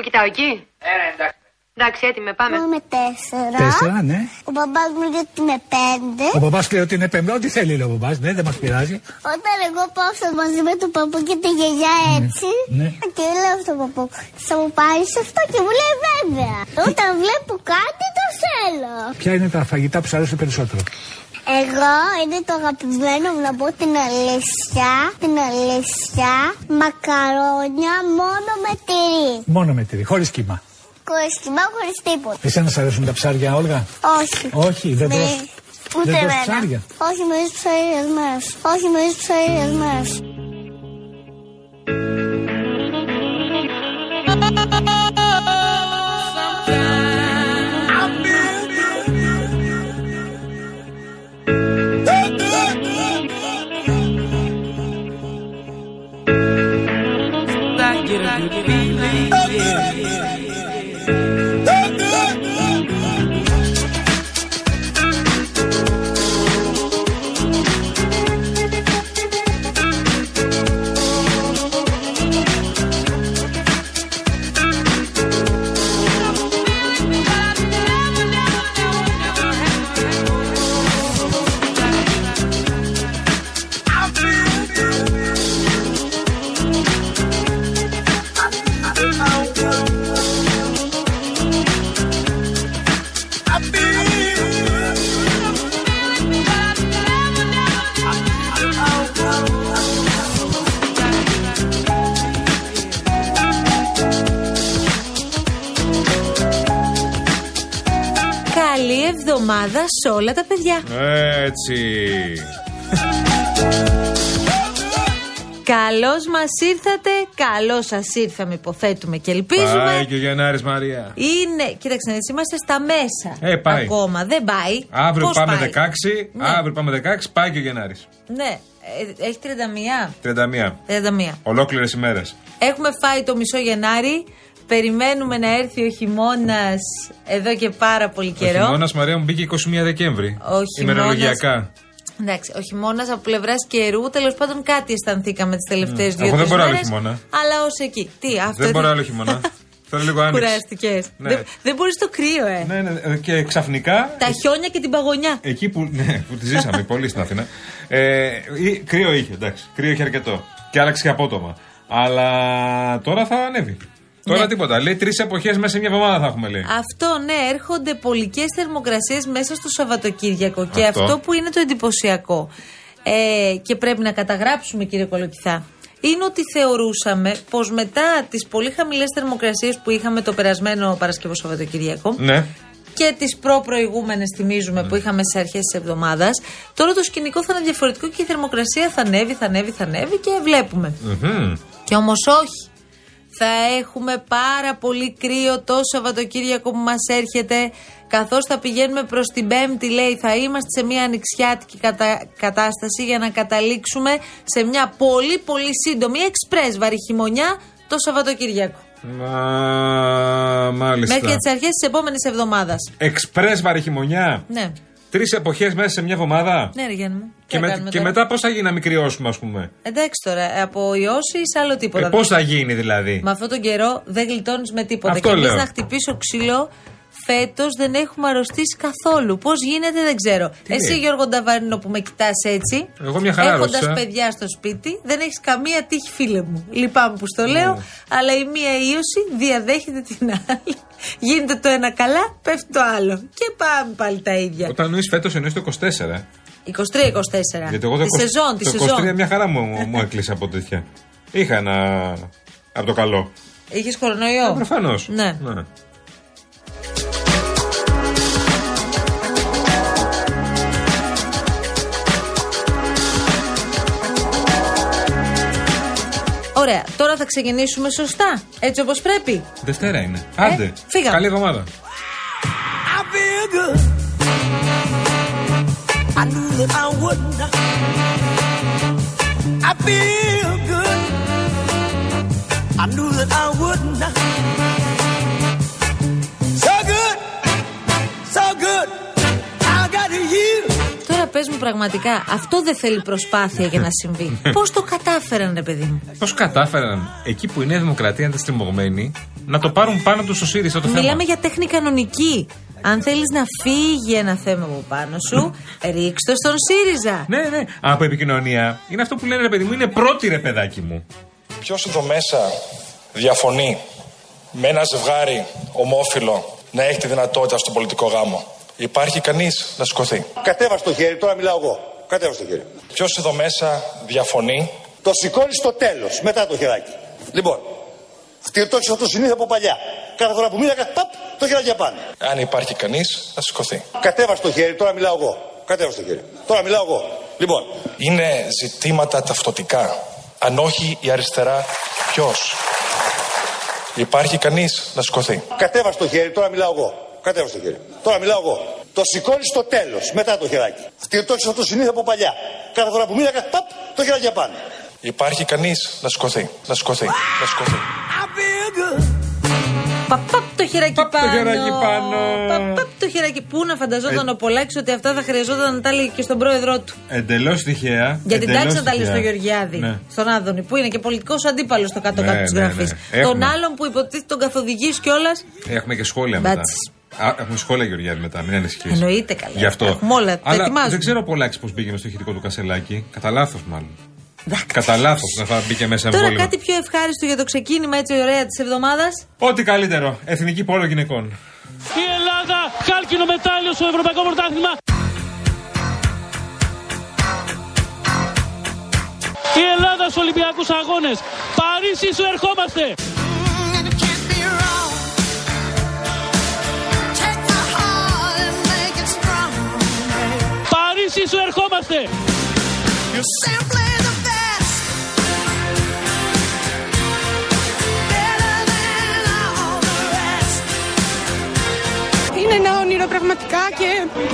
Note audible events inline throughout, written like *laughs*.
που κοιτάω εκεί. Ε, ναι, εντάξει. Εντάξει, έτοιμε, πάμε. Εγώ είμαι τέσσερα. Τέσσερα, ναι. Ο μπαμπάς μου λέει ότι είμαι πέντε. Ο μπαμπάς λέει ότι είναι πέμπτη. Ό,τι θέλει, λέει ο μπαμπάς. Ναι, δεν μας πειράζει. Όταν εγώ πάω στο μαζί με τον παππού και τη γιαγιά έτσι. ναι. Και λέω στον παππού, θα μου πάρεις αυτό; και μου λέει βέβαια. Όταν βλέπω κάτι το θέλω. Ποια είναι τα φαγητά που σου αρέσουν περισσότερο; Εγώ είναι το αγαπημένο μου να πω την αλυσιά, την αλυσιά, μακαρόνια μόνο με τυρί. Μόνο με τυρί, χωρίς κύμα. Χωρίς κοιμά, χωρίς τίποτα. Εσένα σ' αρέσουν τα ψάρια, Όλγα; Όχι. Όχι, δεν Ναι. τρως. Ούτε δεν τρως εμένα. ψάρια. Όχι με τις ψαρίες μας. Όχι με τις ψαρίες μας. Καλή εβδομάδα σε όλα τα παιδιά. Έτσι. Καλώς μας ήρθατε, καλώς σας ήρθαμε, υποθέτουμε και ελπίζουμε. Πάει και ο Γενάρης Μαρία. Είναι, κοίταξε, να δεις, είμαστε στα μέσα. Ε, πάει. Ακόμα. Δεν πάει. Αύριο Πώς πάμε πάει; 16. Ναι. Αύριο πάμε 16. Πάει και ο Γενάρης. Ναι, Ε, έχει 31. 31. 31. Ολόκληρες ημέρες. Έχουμε φάει το μισό Γενάρη. Περιμένουμε να έρθει ο χειμώνας εδώ και πάρα πολύ Ο καιρό. χειμώνας Μαρία μου μπήκε 21 Δεκέμβρη. Ο χειμώνας- Ημερολογιακά. Εντάξει, ο χειμώνας από πλευράς καιρού, τέλος πάντων κάτι αισθανθήκαμε τις τελευταίες δύο Εγώ δεν τρεις μπορώ άλλο μέρες, χειμώνα. Αλλά ως εκεί. Τι, αυτό Δεν μπορώ άλλο χειμώνα. *laughs* Θέλω λίγο άνοιξη. Κουράστηκες. Ναι. Δεν, δεν μπορείς το κρύο, ε. Ναι, ναι, ε, και ξαφνικά. Τα χιόνια και την παγωνιά. Εκεί που, ναι, που τη ζήσαμε πολύ στην Αθήνα. Ε, ή- κρύο είχε, εντάξει. Κρύο είχε αρκετό. Και άλλαξε και απότομα. Αλλά τώρα θα ανέβει. Τώρα Ναι. τίποτα. Λέει τρεις εποχές μέσα σε μια εβδομάδα θα έχουμε λέει. Αυτό, ναι, έρχονται πολικές θερμοκρασίες μέσα στο Σαββατοκύριακο. Και Αυτό. αυτό που είναι το εντυπωσιακό ε, και πρέπει να καταγράψουμε, κύριε Κολοκυθά, είναι ότι θεωρούσαμε πως μετά τις πολύ χαμηλές θερμοκρασίες που είχαμε το περασμένο Παρασκευό Σαββατοκύριακο. Ναι. και τις προ-προηγούμενες, θυμίζουμε, που είχαμε στι αρχές της εβδομάδας. Τώρα το σκηνικό θα είναι διαφορετικό και η θερμοκρασία θα ανέβει, θα ανέβει, θα ανέβει και βλέπουμε. Μμμ. Και όμως όχι. Θα έχουμε πάρα πολύ κρύο το Σαββατοκύριακο που μας έρχεται καθώς θα πηγαίνουμε προς την Πέμπτη λέει θα είμαστε σε μια ανοιξιάτικη κατα- κατάσταση για να καταλήξουμε σε μια πολύ πολύ σύντομη εξπρές βαρυχημονιά το Σαββατοκύριακο. Μα, μάλιστα. Μέχρι και τις αρχές της επόμενης εβδομάδας. Εξπρέ βαρυχημονιά. Ναι. Τρεις εποχές μέσα σε μια εβδομάδα. Ναι ρε Γιάννη μου. Τι Και, να με- κάνουμε και τώρα; μετά πώς θα γίνει να μην κρυώσουμε, ας πούμε; Εντάξει τώρα, από ιώσει ή σε άλλο τίποτα. Ε, πώς θα γίνει δηλαδή; Με αυτόν τον καιρό δεν γλιτώνεις με τίποτα. Αυτό και εμεί λέω. να χτυπήσω ξύλο, φέτος δεν έχουμε αρρωστήσει καθόλου. Πώς γίνεται δεν ξέρω. Εσύ, λέει; Γιώργο Νταβαρίνο, που με κοιτάς έτσι. Εγώ μια χαρά Έχοντας άρρωστησα. παιδιά στο σπίτι, δεν έχεις καμία τύχη, φίλε μου. Λυπάμαι που στο λέω, Ναι. αλλά η μία ίωση διαδέχεται την άλλη. Γίνεται το ένα καλά, πέφτει το άλλο. Και πάμε πάλι τα ίδια. Όταν εννοείς φέτος εννοείς το 24. 23-24. Γιατί εγώ το, τη 20 σεζόν, τη το σεζόν. 23 μια χαρά μου, μου έκλεισε από τέτοια. Είχα ένα. από το καλό. Είχες κορονοϊό. Προφανώς. Ναι. Ωραία, τώρα θα ξεκινήσουμε σωστά. Έτσι όπως πρέπει. Δευτέρα είναι. Άντε. Ε, φύγαμε. Καλή εβδομάδα. I feel good. I knew that I wouldn't. I feel good. I knew that I wouldn't. So πες μου πραγματικά, αυτό δεν θέλει προσπάθεια για να συμβεί. *laughs* Πώς το κατάφεραν, ρε παιδί μου; Πώς κατάφεραν εκεί που η Νέα Δημοκρατία ήταν στριμωγμένη να το πάρουν πάνω τους στο ΣΥΡΙΖΑ το θέμα; Μιλάμε για τέχνη κανονική. Αν θέλεις να φύγει ένα θέμα από πάνω σου, *laughs* ρίξ' το στον ΣΥΡΙΖΑ. Ναι, ναι. Από επικοινωνία είναι αυτό που λένε ρε παιδί μου, είναι πρώτη ρε παιδάκι μου. Ποιος εδώ μέσα διαφωνεί με ένα ζευγάρι ομόφυλο να έχει τη δυνατότητα στο πολιτικό γάμο; Υπάρχει κανείς να σηκωθεί; Κατέβα το χέρι, τώρα μιλάω εγώ. Κατέβα το χέρι. Ποιος εδώ μέσα διαφωνεί; Το σηκώνεις στο τέλος, μετά το χεράκι. Λοιπόν, αυτή το έχεις αυτό συνήθεια από παλιά. Κάθε φορά που μίλαγα, παπ, το χεράκι πάνω. Αν υπάρχει κανείς να σηκωθεί. Κατέβα το χέρι, τώρα μιλάω εγώ. Κατέβα το χέρι. Τώρα μιλάω εγώ. Λοιπόν, Είναι ζητήματα ταυτοτικά. Αν όχι η αριστερά, ποιος; Υπάρχει κανείς να σηκωθεί; κατέβα το χέρι, τώρα μιλάω εγώ. Κατέβα το χέρι. Τώρα μιλάω εγώ. Το σηκώνεις στο τέλος, μετά το χεράκι. Αυτή το έχεις αυτό συνήθεια από παλιά. Κάθε φορά που μίλαγα, παπ, το χεράκι πάνω. Υπάρχει κανείς να σηκωθεί. Να σηκωθεί. Να σηκωθεί. Παπαπ το χεράκι Παπ το πάνω. χεράκι πάνω. Παπαπ το χεράκι. Πού να φανταζόταν Ε. ο Πολάκη ότι αυτά θα χρειαζόταν να τα λέει και στον πρόεδρό του; Εντελώς τυχαία. Γιατί εντελώς εντάξει να τα λέει τυχαία. στο Γεωργιάδη, Ναι. στον Άδωνη, που είναι και πολιτικός αντίπαλος στο κάτω-κάτω Ναι, της ναι, γραφής. ναι. Τον Έχουμε. άλλον που υποτίθεται τον καθοδηγείς κιόλας. Έχουμε και σχόλια μετά. Μπάτσες. Α, έχουμε σχόλια Γεωργιάδη μετά, μην ανησυχείς. Εννοείται καλά. Γι' αυτό. Έχουμε όλα, τα Αλλά ετοιμάζουμε. δεν ξέρω πολλά πώς πήγε με στο ηχητικό του Κασελάκη. Κατά λάθος μάλλον. Κατά λάθος να θα μπήκε μέσα Τώρα εμβόλυμα. κάτι πιο ευχάριστο για το ξεκίνημα έτσι ωραία της εβδομάδας. Ό,τι καλύτερο. Εθνική πόλο γυναικών. Η Ελλάδα χάλκινο μετάλλιο στο Ευρωπαϊκό Πρωτάθλημα. Η Ελλάδα στους Ολυμπιακούς Αγώνες. Παρίσι σου ερχόμαστε. Παρίσι σου ερχόμαστε. Είναι ένα όνειρο πραγματικά και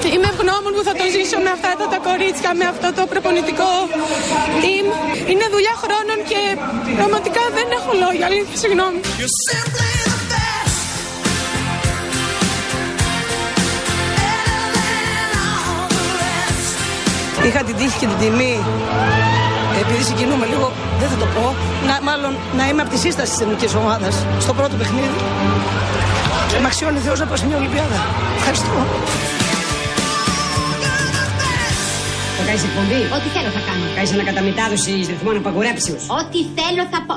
είμαι ευγνώμων που θα το ζήσω με αυτά τα, τα κορίτσια, με αυτό το προπονητικό team. Είναι δουλειά χρόνων και πραγματικά δεν έχω λόγια, αλήθεια, συγγνώμη. Είχα την τύχη και την τιμή, επειδή συγκινούμε λίγο, δεν θα το πω, να, μάλλον να είμαι από τη σύσταση της ελληνικής ομάδας στο πρώτο παιχνίδι. Και με αξιώνει Θεός να πάω σε μια Ολυμπιάδα. Ευχαριστώ. Θα κάνεις εκπομπή; Ό,τι θέλω θα κάνω. Κάνεις ανακαταμετάδοση ρυθμών απαγορέψεως. Ό,τι θέλω θα πω.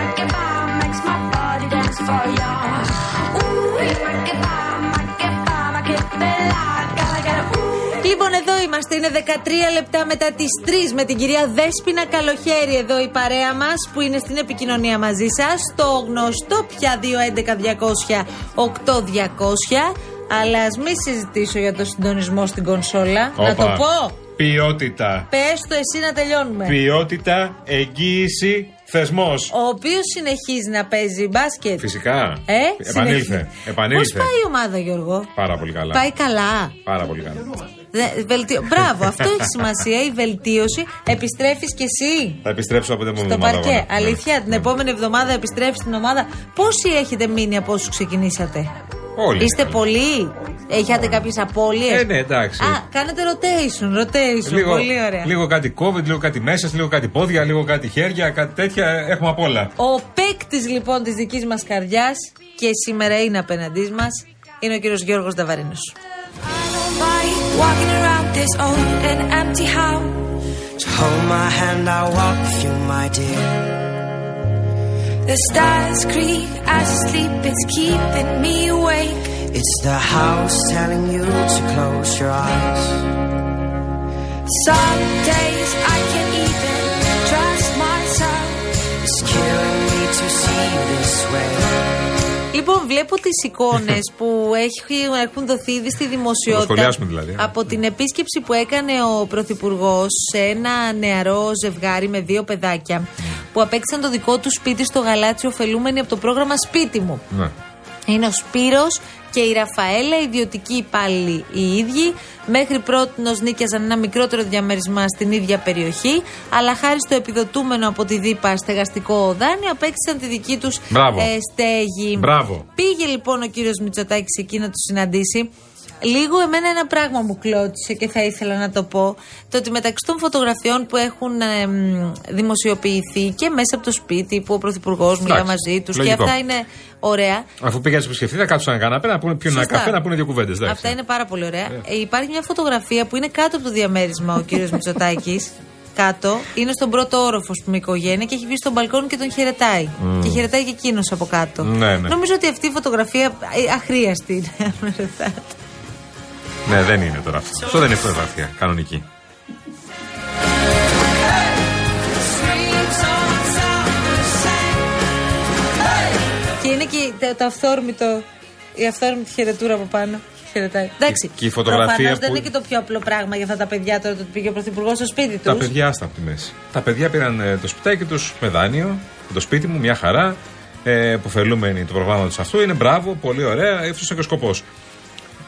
εντελώς. Λοιπόν, εδώ είμαστε. Είναι 13 λεπτά μετά τι 3 με την κυρία Δέσπινα Καλοχέρη. Εδώ η παρέα μα που είναι στην επικοινωνία μαζί σα. Στο γνωστό πια 211-200-8200. Αλλά α μην συζητήσω για το συντονισμό στην κονσόλα. Να το Όπα. πω. Ποιότητα. Πε το εσύ να τελειώνουμε. Ποιότητα, εγγύηση, θεσμός. Ο οποίος συνεχίζει να παίζει μπάσκετ. Φυσικά. Ε, Επανήλθε. συνεχίζει. Επανήλθε. Πώς πάει η ομάδα, Γιώργο; Πάρα πολύ καλά. Πάει καλά. Πάρα πολύ καλά. Δε- βελτιω- Μπράβο, αυτό έχει σημασία, η βελτίωση. Επιστρέφεις κι εσύ. Θα επιστρέψω από την Στο επόμενη εβδομάδα. παρκέ. αγώνα. Αλήθεια, Ναι. την επόμενη εβδομάδα επιστρέφει στην ομάδα. Πόσοι έχετε μείνει από όσους ξεκινήσατε, Όλοι. Είστε πολλοί, έχετε κάποιες απώλειες; Ε, ναι, εντάξει. Α, κάνετε rotation, rotation. Λίγο, πολύ ωραία. λίγο κάτι COVID, λίγο κάτι μέσα, λίγο κάτι πόδια, λίγο κάτι χέρια, κάτι τέτοια. Έχουμε απ' όλα. Ο παίκτης λοιπόν της δικής μας καρδιάς και σήμερα είναι απέναντίς μας είναι ο κύριος Γιώργος Δαβαρίνο. Walking around this old and empty house. So hold my hand, I'll walk with you, my dear. The stars creak as I sleep, it's keeping me awake. It's the house telling you to close your eyes. Some days I can't even trust myself. It's killing me to see you this way. Λοιπόν, βλέπω τις εικόνες *laughs* που έχει, έχουν δοθεί ήδη στη Να δημοσιότητα. σχολιάσουμε δηλαδή. Από την επίσκεψη που έκανε ο Πρωθυπουργός σε ένα νεαρό ζευγάρι με δύο παιδάκια που απέκτησαν το δικό του σπίτι στο Γαλάτσι ωφελούμενοι από το πρόγραμμα Σπίτι μου. Ναι. Είναι ο Σπύρος και η Ραφαέλα, ιδιωτικοί υπάλληλοι οι ίδιοι. Μέχρι πρώτη νίκιαζαν ένα μικρότερο διαμέρισμα στην ίδια περιοχή, αλλά χάρη στο επιδοτούμενο από τη ΔΥΠΑ στεγαστικό δάνειο απέκτησαν τη δική τους Μπράβο. στέγη. Μπράβο. Πήγε λοιπόν ο κύριος Μητσοτάκης εκεί να τους συναντήσει. Λίγο εμένα ένα πράγμα μου κλώτησε και θα ήθελα να το πω. Το ότι μεταξύ των φωτογραφιών που έχουν ε, μ, δημοσιοποιηθεί και μέσα από το σπίτι που ο Πρωθυπουργός μιλά Εντάξει, μαζί τους και λογικό. αυτά είναι ωραία. Αφού πήγα να του επισκεφθεί, θα κάτσουν ένα καναπέ, να πούνε πιούν ένα Σωστά. καφέ, να πούνε δύο κουβέντες. Αυτά είναι πάρα πολύ ωραία. Ε, υπάρχει μια φωτογραφία που είναι κάτω από το διαμέρισμα ο κύριος *laughs* Μητσοτάκης. Κάτω, είναι στον πρώτο όροφο στην οικογένεια και έχει βγει στον μπαλκόνι και τον χαιρετάει. Μμ. Και χαιρετάει και εκείνος από κάτω. Ναι, ναι. Νομίζω ότι αυτή η φωτογραφία ε, αχρίαστη είναι. αν *laughs* με ρωτάτε. Ναι, δεν είναι τώρα αυτό. Αυτό δεν είναι φωτογραφία κανονική. Και είναι και το, το αυθόρμητο, η αυθόρμητη χαιρετούρα από πάνω. Χαιρετάει. Εντάξει. και η φωτογραφία προφανώς δεν που- είναι και το πιο απλό πράγμα για αυτά τα παιδιά τώρα το ότι πήγε ο Πρωθυπουργός στο σπίτι τους. Τα παιδιά άστα από τη μέση. Τα παιδιά πήραν ε, το σπιτάκι τους με δάνειο, το σπίτι μου, μια χαρά. Ε, υποφελούμενοι τους προγράμματο αυτού. Είναι μπράβο, πολύ ωραία. Αυτό είναι και ο σκοπός.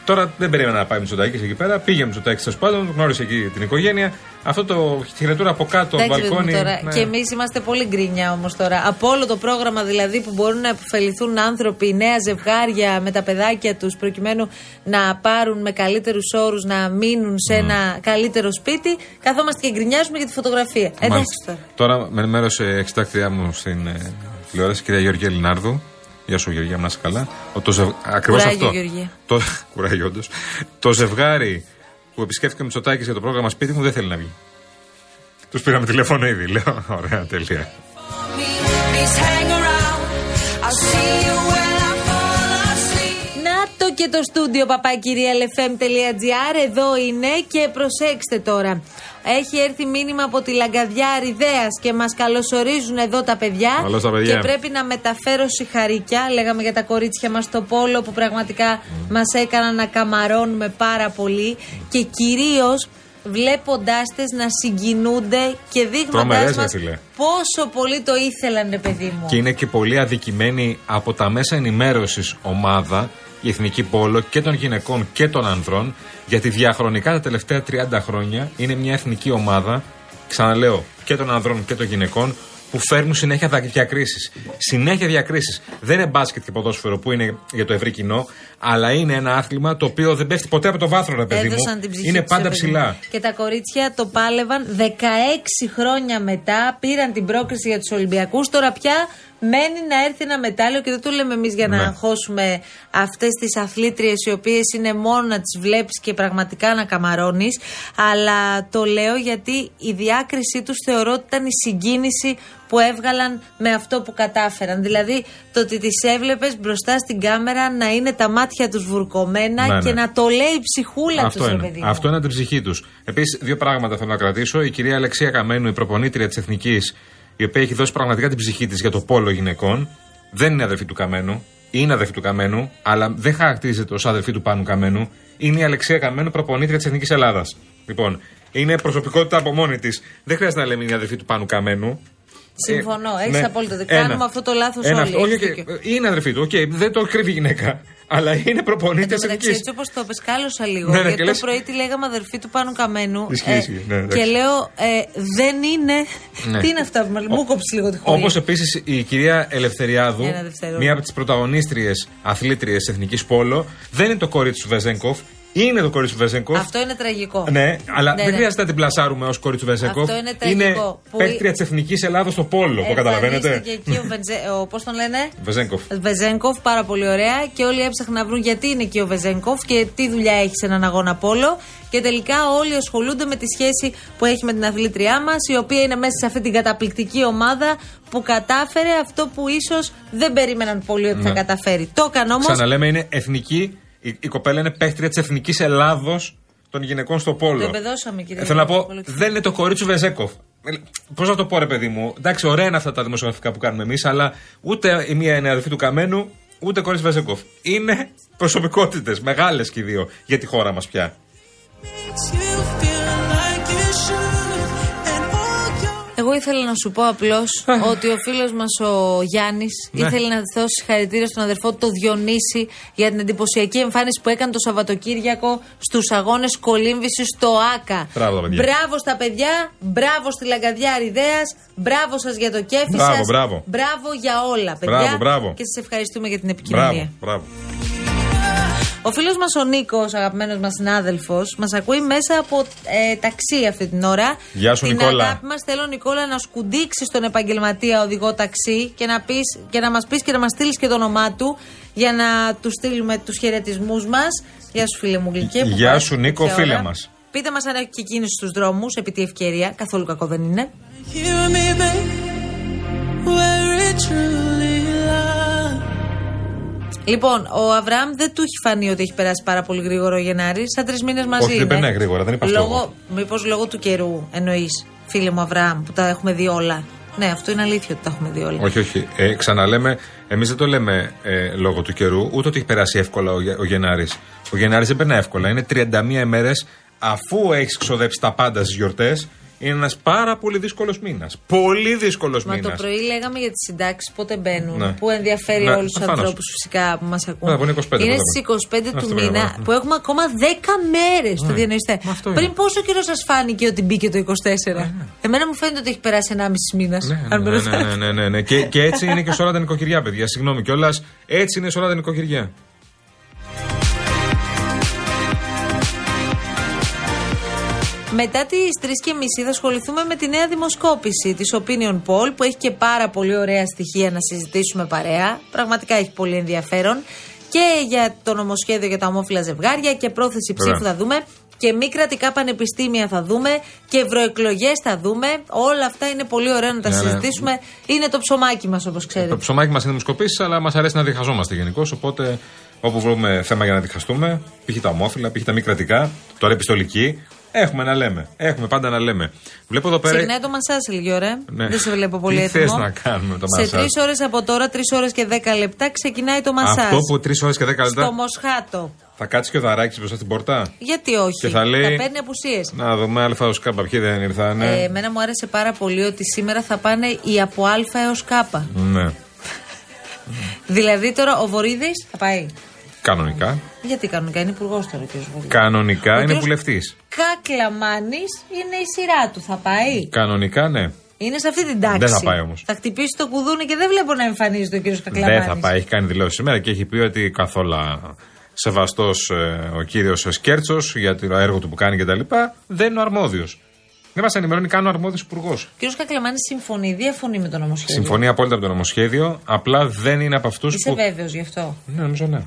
Τώρα δεν περίμενα να πάει Μητσοτάκης εκεί πέρα. Πήγε Μητσοτάκης τέλος πάντων, γνώρισε εκεί την οικογένεια. Αυτό το χαιρετούρα από κάτω, Εντάξει, παιδί μου, μπαλκόνι. τώρα. ναι. Και εμείς είμαστε πολύ γκρίνια όμως τώρα. Από όλο το πρόγραμμα δηλαδή που μπορούν να επωφεληθούν άνθρωποι, νέα ζευγάρια με τα παιδάκια τους, προκειμένου να πάρουν με καλύτερους όρους να μείνουν σε ένα καλύτερο σπίτι, καθόμαστε και γκρινιάζουμε για τη φωτογραφία. Εντάξει Μάλιστα. τώρα. Τώρα με ενημέρωσε η εξητάκτριά μου στην ε, τηλεόραση, κυρία Γεωργία Λινάρδου. Γεια σου, Γεωργία, μου να είσαι καλά. Ακριβώς Κουράγιο, αυτό. Γεωργία. Το, *laughs* κουράγιο, όντως. Το ζευγάρι που επισκέφθηκε Μητσοτάκης για το πρόγραμμα σπίτι μου δεν θέλει να βγει. Τους πήραμε τηλέφωνο ήδη. Λέω, *laughs* ωραία, τέλεια. Και το στούντιο παπάκυριαλεφm.gr εδώ είναι και προσέξτε τώρα. Έχει έρθει μήνυμα από τη Λαγκαδιά Αριδέα και μας καλωσορίζουν εδώ τα παιδιά. Καλώς τα παιδιά. Και πρέπει να μεταφέρω συγχαρήκια. Λέγαμε για τα κορίτσια μας στο Πόλο που πραγματικά μας έκαναν να καμαρώνουμε πάρα πολύ. Και κυρίως βλέποντάς τες να συγκινούνται και δείχνοντα Τρομερές, μας ρε φίλε. πόσο πολύ το ήθελαν, ρε παιδί μου. Και είναι και πολύ αδικημένη από τα μέσα ενημέρωσης ομάδα η εθνική πόλο και των γυναικών και των ανδρών, γιατί διαχρονικά τα τελευταία 30 χρόνια είναι μια εθνική ομάδα, ξαναλέω, και των ανδρών και των γυναικών, που φέρνουν συνέχεια διακρίσεις. Συνέχεια διακρίσεις. Δεν είναι μπάσκετ και ποδόσφαιρο που είναι για το ευρύ κοινό, αλλά είναι ένα άθλημα το οποίο δεν πέφτει ποτέ από το βάθρο, ρε παιδί Έδωσαν μου. την ψυχή Είναι τους, πάντα ρε παιδί μου. ψηλά. Και τα κορίτσια το πάλευαν 16 χρόνια μετά. Πήραν την πρόκριση για τους Ολυμπιακούς. Τώρα πια μένει να έρθει ένα μετάλλιο και δεν το λέμε εμείς για να Ναι. αγχώσουμε αυτές τις αθλήτριες οι οποίες είναι μόνο να τις βλέπεις και πραγματικά να καμαρώνεις. Αλλά το λέω γιατί η διάκρισή τους θεωρώ ότι ήταν η συγκίνηση που έβγαλαν με αυτό που κατάφεραν. Δηλαδή το ότι τις έβλεπες μπροστά στην κάμερα να είναι τα μάτια τους βουρκωμένα Ναι, ναι. και να το λέει η ψυχούλα τους, Αυτό ρε είναι. παιδί μου. Αυτό είναι από την ψυχή τους. Επίσης, δύο πράγματα θέλω να κρατήσω. Η κυρία Αλεξία Καμένου, η προπονήτρια της Εθνικής, η οποία έχει δώσει πραγματικά την ψυχή της για το πόλο γυναικών, δεν είναι αδερφή του Καμένου. Είναι αδερφή του Καμένου, αλλά δεν χαρακτηρίζεται ως αδερφή του Πάνου Καμένου. Είναι η Αλεξία Καμένου, προπονήτρια της Εθνικής Ελλάδας. Λοιπόν, είναι προσωπικότητα από μόνη της. Δεν χρειάζεται να λέμε είναι η αδερφή του Πάνου Καμένου. Συμφωνώ, Ε, έχεις ναι. απόλυτο δίκιο. Ένα. Κάνουμε αυτό το λάθος Ένα όλοι. αυτό. Όχι, έχεις όχι, δίκιο. είναι αδερφή του. Οκ, δεν το κρύβει η γυναίκα. Αλλά είναι προπονήτρια Εν τω τη μεταξύ, Εθνικής. έτσι όπως το πες, κάλωσα λίγο. Ναι, ναι, γιατί και το λες- πρωί τη λέγαμε αδερφή του Πάνου Καμένου. Ισχύει, ισχύει, ναι, εντάξει. και λέω, ε, δεν είναι. Ναι. Τι είναι αυτά που με μου κόψεις λίγο τη χωρί. Όπως επίσης η κυρία Ελευθεριάδου, Ένα δευτερόλεπτο. μία από τις πρωταγωνίστριες αθλήτριες της Εθνικής Πόλο, δεν είναι το κορίτσι του Βεζέγκοφ, είναι το κορίτσι του Βεζέγκοφ. Αυτό είναι τραγικό. Ναι, αλλά Ναι, δεν ναι. χρειάζεται να την πλασάρουμε ως κορίτσι του Βεζέγκοφ. Αυτό είναι τραγικό, που παίκτρια της Εθνικής Ελλάδα στο Πόλο, το καταλαβαίνετε. Εμφανίστηκε εκεί ο, Βεντζε... ο πώς τον λένε, Βεζέγκοφ. Βεζέγκοφ, πάρα πολύ ωραία. Και όλοι έψαχναν να βρουν γιατί είναι εκεί ο Βεζέγκοφ και τι δουλειά έχει σε έναν αγώνα πόλο. Και τελικά όλοι ασχολούνται με τη σχέση που έχει με την αθλήτριά μας, η οποία είναι μέσα σε αυτή την καταπληκτική ομάδα που κατάφερε αυτό που ίσως δεν περίμεναν πολύ ότι θα Ναι. καταφέρει. Το έκανε όμως. Ξαναλέμε, είναι εθνική. Η, η κοπέλα είναι παίκτρια της Εθνικής Ελλάδος των γυναικών στο πόλο. Το εμπεδώσαμε, κύριε Ε, Θέλω να πω, Πολύ δεν είναι το κορίτσι του Βεζέκοφ. Πώς να το πω, ρε παιδί μου. Εντάξει, ωραία είναι αυτά τα δημοσιογραφικά που κάνουμε εμείς, αλλά ούτε η μία είναι αδερφή του Καμένου, ούτε κορίτσι Βεζέκοφ. Είναι προσωπικότητες, μεγάλες και οι δύο, για τη χώρα μας πια. Εγώ ήθελα να σου πω απλώς ότι ο φίλος μας ο Γιάννης Ναι. ήθελε να δώσει συγχαρητήρια στον αδερφό του, το Διονύση, για την εντυπωσιακή εμφάνιση που έκανε το Σαββατοκύριακο στους αγώνες κολύμβησης στο ΑΚΑ. Μπράβο, τα παιδιά. Μπράβο στα παιδιά, μπράβο στη Λαγκαδιά Ριδέα, μπράβο σας για το κέφι Μπράβο, σας. μπράβο. Μπράβο για όλα, παιδιά. Μπράβο, μπράβο. Και σας ευχαριστούμε για την επικοινωνία. Μπράβο, μπράβο. Ο φίλος μας ο Νίκος, αγαπημένος μας συνάδελφος, μας ακούει μέσα από ε, ταξί αυτή την ώρα. Γεια σου, την Νικόλα. αγάπη μας θέλω, Νικόλα, να σκουντίξει τον επαγγελματία οδηγό ταξί και να, πεις, και να μας πεις και να μας στείλεις και το όνομά του για να τους στείλουμε τους χαιρετισμούς μας. Γεια σου, φίλε μου, γλυκέ. που Γεια πάει σου, Νίκο, τέτοια φίλε ώρα. μας. Πείτε μας αν έχει και κίνηση στους δρόμους, επί τη ευκαιρία. Καθόλου κακό δεν είναι. Λοιπόν, ο Αβραάμ δεν του έχει φανεί ότι έχει περάσει πάρα πολύ γρήγορο ο Γενάρης. Σαν τρεις μήνες μαζί. Όχι, δεν είναι. περνάει γρήγορα, δεν είπα αυτό Λόγω, Μήπως λόγω του καιρού εννοείς, φίλε μου Αβραάμ, που τα έχουμε δει όλα. Ναι, αυτό είναι αλήθεια ότι τα έχουμε δει όλα. Όχι, όχι. Ε, ξαναλέμε, εμείς δεν το λέμε ε, λόγω του καιρού, ούτε ότι έχει περάσει εύκολα ο, Γε- ο Γενάρης. Ο Γενάρης δεν περνάει εύκολα. Είναι 31 ημέρες αφού έχεις ξοδέψει τα πάντα στις γιορτές. Είναι ένας πάρα πολύ δύσκολος μήνας. Πολύ δύσκολος Μα μήνας. το πρωί λέγαμε για τις συντάξεις πότε μπαίνουν. Ναι. Που ενδιαφέρει Ναι, όλους τους προφανώς. ανθρώπους φυσικά που μας ακούν. Ναι, που είναι 25 είναι πρώτα. στις 25 του Αυτό μήνα βέβαια. που έχουμε ακόμα 10 μέρες. Το Ναι. διανοείστε. Μα αυτό Πριν είναι. πόσο καιρός σας φάνηκε ότι μπήκε το 24. Εμένα μου φαίνεται ότι έχει περάσει 1,5 μήνας. Ναι, ναι, ναι, ναι, ναι, ναι, ναι. Και, και έτσι είναι και σε όλα τα νοικοκυριά, παιδιά. Συγγνώμη κιόλας. Έτσι είναι σε όλα τα νοικοκυριά. Μετά τις 3.30 θα ασχοληθούμε με τη νέα δημοσκόπηση της Opinion Poll που έχει και πάρα πολύ ωραία στοιχεία να συζητήσουμε παρέα. Πραγματικά έχει πολύ ενδιαφέρον. Και για το νομοσχέδιο για τα ομόφυλα ζευγάρια και πρόθεση Ωραία. ψήφου θα δούμε. Και μη κρατικά πανεπιστήμια θα δούμε. Και ευρωεκλογές θα δούμε. Όλα αυτά είναι πολύ ωραία να τα Ναι, ναι. συζητήσουμε. Είναι το ψωμάκι μας, όπως Το ξέρετε. ψωμάκι μας είναι δημοσκοπήσεις, αλλά μας αρέσει να διχαζόμαστε γενικώς. Οπότε όπου βρούμε θέμα για να διχαστούμε, π.χ. τα ομόφυλα, π.χ. τα μη κρατικά, τώρα επιστολική, έχουμε να λέμε. Έχουμε πάντα να λέμε. Βλέπω εδώ πέρα. Ξεκινάει το μασάζ λίγη ώρα. Ναι. Δεν σε βλέπω πολύ Τι έτοιμο. θες να κάνουμε το Σε μασάζ; τρεις ώρες από τώρα, τρεις ώρες και 10 λεπτά ξεκινάει το μασάζ. Αυτό που 3 ώρες και 10 λεπτά Στο Μοσχάτο. θα κάτσεις και ο Δαράκης μπροστά στην πόρτα; Γιατί όχι. Και θα λέει- παίρνει απουσίες. Να δούμε αλφα ω κάπα. Ποιοι δεν ήρθανε. Ε, εμένα μου άρεσε πάρα πολύ ότι σήμερα θα πάνε οι από Α έως Κ. Ναι. Δηλαδή τώρα ο Βορύδης θα πάει. Κανονικά. Γιατί κανονικά είναι υπουργός τώρα ο κ. Βορύδη. Κανονικά Ο είναι κύριος βουλευτής. Κάκλαμάνη είναι η σειρά του. Θα πάει. Κανονικά ναι. Είναι σε αυτή την τάξη. Δεν θα πάει όμως. Θα χτυπήσει το κουδούνι και δεν βλέπω να εμφανίζεται ο κ. Κακλαμάνη. Δεν θα πάει. Έχει κάνει δηλώσεις σήμερα και έχει πει ότι καθόλου σεβαστός ο κύριος Σκέρτσος για το έργο του που κάνει κτλ. Δεν είναι ο αρμόδιος. Δεν μας ενημερώνει καν ο αρμόδιος υπουργός. Ο κ. Κακλαμάνης συμφωνεί ή διαφωνεί με το νομοσχέδιο. Συμφωνεί απόλυτα με το νομοσχέδιο, απλά δεν είναι από αυτούς Είσαι που. βέβαιος γι' αυτό; Ναι, νομίζω ναι.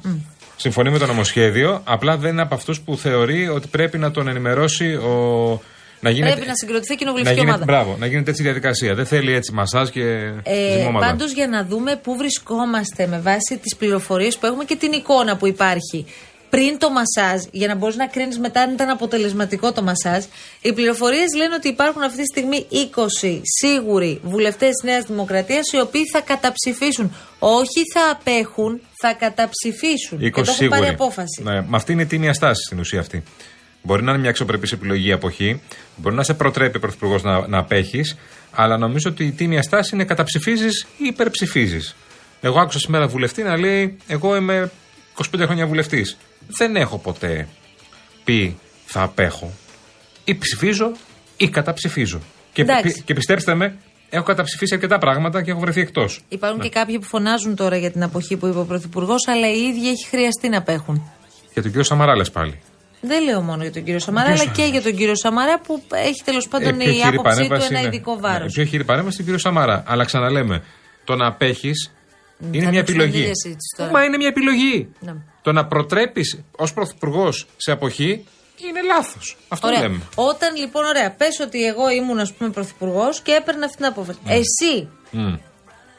Συμφωνεί με το νομοσχέδιο, απλά δεν είναι από αυτούς που θεωρεί ότι πρέπει να τον ενημερώσει ο. Να γίνεται, Πρέπει να συγκροτηθεί να κοινοβουλευτική γίνεται, ομάδα. μπράβο, να γίνεται έτσι η διαδικασία. Δεν θέλει έτσι μασάζ και Ε, ζυμώματα. Πάντως για να δούμε πού βρισκόμαστε με βάση τις πληροφορίες που έχουμε και την εικόνα που υπάρχει πριν το μασάζ, για να μπορείς να κρίνεις μετά αν ήταν αποτελεσματικό το μασάζ. Οι πληροφορίες λένε ότι υπάρχουν αυτή τη στιγμή 20 σίγουροι βουλευτές της Νέας Δημοκρατίας οι οποίοι θα καταψηφίσουν. Όχι θα απέχουν, θα καταψηφίσουν. 20 και το έχουν σίγουροι. πάρει απόφαση. Ναι, με αυτή είναι η τίμια στάση στην ουσία αυτή. Μπορεί να είναι μια αξιοπρεπής επιλογή η αποχή, μπορεί να σε προτρέπει ο Πρωθυπουργός να, να απέχεις, αλλά νομίζω ότι η τίμια στάση είναι καταψηφίζεις ή υπερψηφίζεις. Εγώ άκουσα σήμερα βουλευτή να λέει: Εγώ είμαι 25 χρόνια βουλευτής. Δεν έχω ποτέ πει θα απέχω. Ή ψηφίζω ή καταψηφίζω. Και, Εντάξει. πι- και πιστέψτε με, έχω καταψηφίσει αρκετά πράγματα και έχω βρεθεί εκτός. Υπάρχουν και κάποιοι που φωνάζουν τώρα για την αποχή που είπε ο Πρωθυπουργός, αλλά οι ίδιοι έχει χρειαστεί να απέχουν. Για τον κύριο Σαμαρά λες πάλι. Δεν λέω μόνο για τον κύριο Σαμαρά, αλλά και για τον κύριο Σαμαρά που έχει τέλος πάντων Ε, πιο η χειρή άποψή του παρέμβαση ένα είναι- ειδικό βάρος. Ναι, πιο χειρή παρέμβαση στην κύριο Σαμαρά. Αλλά ξαναλέμε, το να απέχεις είναι θα μια ανοίξουμε επιλογή. μια συζήτηση τώρα. Μα είναι μια επιλογή. Ναι. Το να προτρέπεις ως πρωθυπουργός σε αποχή είναι λάθος. Αυτό Ωραία. λέμε. Όταν λοιπόν, ωραία, πες ότι εγώ ήμουν ας πούμε πρωθυπουργός και έπαιρνα αυτή την απόφαση. Εσύ Μμ. που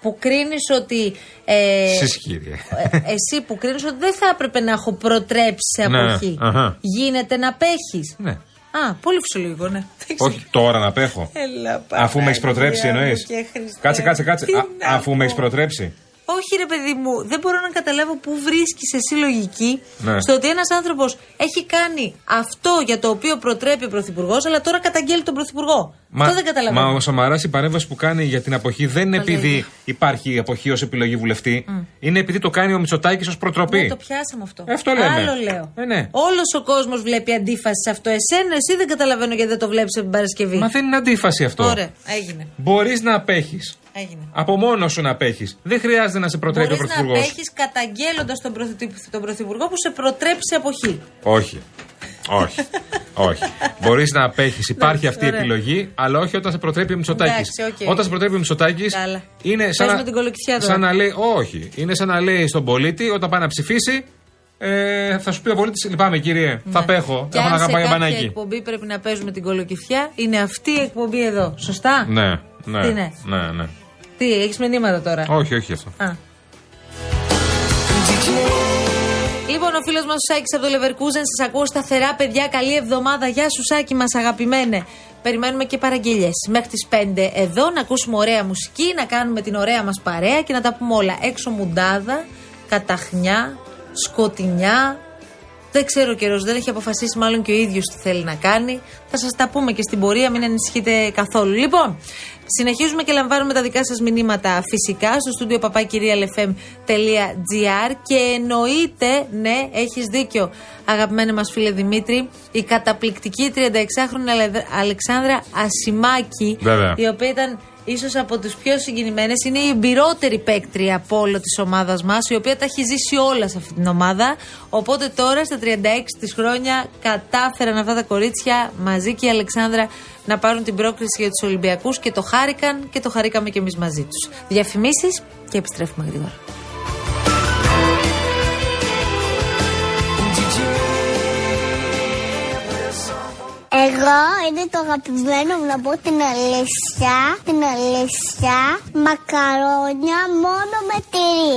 που κρίνεις ότι. Ε, Εσείς, κύριε. ε, εσύ που κρίνεις ότι δεν θα έπρεπε να έχω προτρέψει σε Ναι, αποχή. αχα. Γίνεται να πέχει. Ναι. Α, πολύ φυσιολογικό, ναι. *laughs* Δεν ξέρω. Όχι τώρα να πέχω. Έλα, Αφού με έχεις προτρέψει, Παναγία εννοείς. μου και Χριστέ. Κάτσε, κάτσε, κάτσε. Τι Α, να αφού με έχεις πω. προτρέψει. Όχι, ρε παιδί μου, δεν μπορώ να καταλάβω πού βρίσκεις εσύ λογική Ναι. στο ότι ένας άνθρωπος έχει κάνει αυτό για το οποίο προτρέπει ο Πρωθυπουργός, αλλά τώρα καταγγέλει τον Πρωθυπουργό. Αυτό δεν καταλαβαίνω. μα ο Σαμαράς η παρέμβαση που κάνει για την αποχή δεν είναι Παλεύει. επειδή υπάρχει η αποχή ως επιλογή βουλευτή. Είναι επειδή το κάνει ο Μητσοτάκης ως προτροπή. Ναι, το πιάσαμε αυτό. Ε, αυτό λέμε. Άλλο λέω. Ε, ναι. Όλος ο κόσμος βλέπει αντίφαση σε αυτό. Εσένα, εσύ δεν καταλαβαίνω γιατί δεν το βλέπεις από την Παρασκευή. Μα δεν είναι αντίφαση αυτό. Ωραία, έγινε. Μπορείς να απέχεις. έγινε. Από μόνος σου να απέχεις. Δεν χρειάζεται να σε προτρέπει ο Μπορείς να Πρωθυπουργός. απέχεις καταγγέλλοντας τον, πρωθυ- τον Πρωθυπουργό που σε προτρέπει σε αποχή. Όχι. Όχι. όχι. Μπορείς να απέχεις. Υπάρχει αυτή η ωραία. επιλογή, αλλά όχι όταν σε προτρέπει ο Μητσοτάκης. Εντάξει, οκ. Όταν σε προτρέπει ο Μητσοτάκης. Καλά. Είναι Πες σαν, με να, την κολοκυθιά τώρα. σαν να λέει. Όχι. Είναι σαν να λέει στον πολίτη όταν πάει να ψηφίσει. Ε, θα σου πει ο πολίτης: Λυπάμαι κύριε, θα απέχω. Και Έχω να αν σε αγαπάει κάποια μπανάκι. εκπομπή πρέπει να παίζουμε την κολοκυθιά, είναι αυτή η εκπομπή εδώ. Σωστά; Ναι, ναι. Τι είναι; ναι, ναι. Τι, έχεις μηνύματα τώρα; Όχι, όχι αυτό. Α. Λοιπόν, ο φίλος μας ο Σάκης από το Leverkusen σας ακούω σταθερά, παιδιά. Καλή εβδομάδα. Γεια σου, Σάκη μας, αγαπημένε. Περιμένουμε και παραγγελίε. Μέχρι τις 5 εδώ να ακούσουμε ωραία μουσική, να κάνουμε την ωραία μας παρέα και να τα πούμε όλα. Έξω μουντάδα, καταχνιά, σκοτεινιά. Δεν ξέρω ο καιρός, δεν έχει αποφασίσει μάλλον και ο ίδιος τι θέλει να κάνει. Θα σας τα πούμε και στην πορεία, μην ανησυχείτε καθόλου. Λοιπόν, συνεχίζουμε και λαμβάνουμε τα δικά σας μηνύματα φυσικά στο στούντιο papakirialfm.gr και εννοείται, ναι, έχεις δίκιο, αγαπημένε μας φίλε Δημήτρη, η καταπληκτική 36χρονη Αλε- Αλεξάνδρα Ασημάκη, Βέβαια. η οποία ήταν ίσως από τους πιο συγκινημένες. Είναι η εμπειρότερη παίκτρια από όλο της ομάδας μας, η οποία τα έχει ζήσει όλα σε αυτή την ομάδα. Οπότε τώρα στα 36 της χρόνια κατάφεραν αυτά τα κορίτσια μαζί και η Αλεξάνδρα να πάρουν την πρόκληση για τους Ολυμπιακούς και το χάρηκαν και το χαρήκαμε κι εμείς μαζί τους. Διαφημίσεις και επιστρέφουμε γρήγορα. Εγώ είναι το αγαπημένο μου να πω την αλήθεια, την αλήθεια, μακαρόνια μόνο με τυρί.